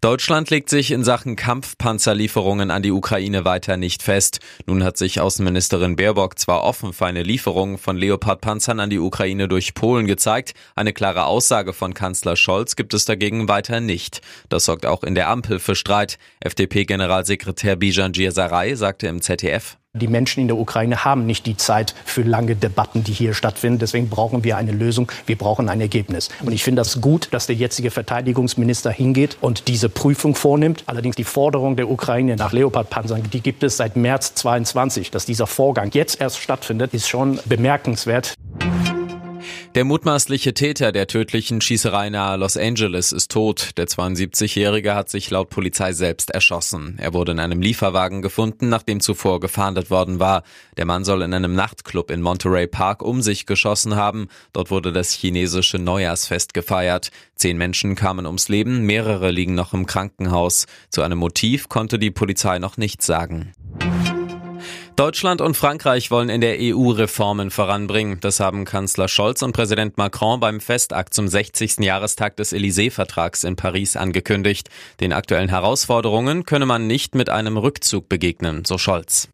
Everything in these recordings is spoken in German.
Deutschland legt sich in Sachen Kampfpanzerlieferungen an die Ukraine weiter nicht fest. Nun hat sich Außenministerin Baerbock zwar offen für eine Lieferung von Leopard-Panzern an die Ukraine durch Polen gezeigt, eine klare Aussage von Kanzler Scholz gibt es dagegen weiter nicht. Das sorgt auch in der Ampel für Streit. FDP-Generalsekretär Bijan Giersaray sagte im ZDF, die Menschen in der Ukraine haben nicht die Zeit für lange Debatten, die hier stattfinden. Deswegen brauchen wir eine Lösung. Wir brauchen ein Ergebnis. Und ich finde das gut, dass der jetzige Verteidigungsminister hingeht und diese Prüfung vornimmt. Allerdings die Forderung der Ukraine nach Leopardpanzern, die gibt es seit März 22. Dass dieser Vorgang jetzt erst stattfindet, ist schon bemerkenswert. Der mutmaßliche Täter der tödlichen Schießerei nahe Los Angeles ist tot. Der 72-Jährige hat sich laut Polizei selbst erschossen. Er wurde in einem Lieferwagen gefunden, nachdem zuvor gefahndet worden war. Der Mann soll in einem Nachtclub in Monterey Park um sich geschossen haben. Dort wurde das chinesische Neujahrsfest gefeiert. Zehn Menschen kamen ums Leben, mehrere liegen noch im Krankenhaus. Zu einem Motiv konnte die Polizei noch nichts sagen. Deutschland und Frankreich wollen in der EU Reformen voranbringen. Das haben Kanzler Scholz und Präsident Macron beim Festakt zum 60. Jahrestag des Élysée-Vertrags in Paris angekündigt. Den aktuellen Herausforderungen könne man nicht mit einem Rückzug begegnen, so Scholz.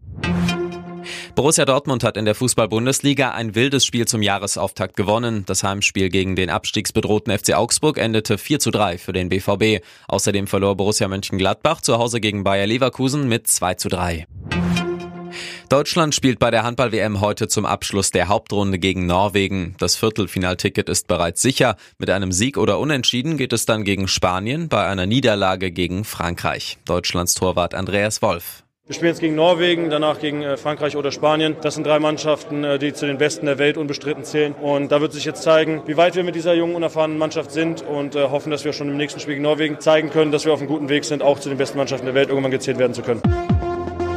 Borussia Dortmund hat in der Fußball-Bundesliga ein wildes Spiel zum Jahresauftakt gewonnen. Das Heimspiel gegen den abstiegsbedrohten FC Augsburg endete 4 zu 3 für den BVB. Außerdem verlor Borussia Mönchengladbach zu Hause gegen Bayer Leverkusen mit 2 zu 3. Deutschland spielt bei der Handball-WM heute zum Abschluss der Hauptrunde gegen Norwegen. Das Viertelfinalticket ist bereits sicher. Mit einem Sieg oder Unentschieden geht es dann gegen Spanien, bei einer Niederlage gegen Frankreich. Deutschlands Torwart Andreas Wolf. Wir spielen jetzt gegen Norwegen, danach gegen äh, Frankreich oder Spanien. Das sind drei Mannschaften, äh, die zu den besten der Welt unbestritten zählen. Und da wird sich jetzt zeigen, wie weit wir mit dieser jungen, unerfahrenen Mannschaft sind und äh, hoffen, dass wir schon im nächsten Spiel gegen Norwegen zeigen können, dass wir auf einem guten Weg sind, auch zu den besten Mannschaften der Welt irgendwann gezählt werden zu können.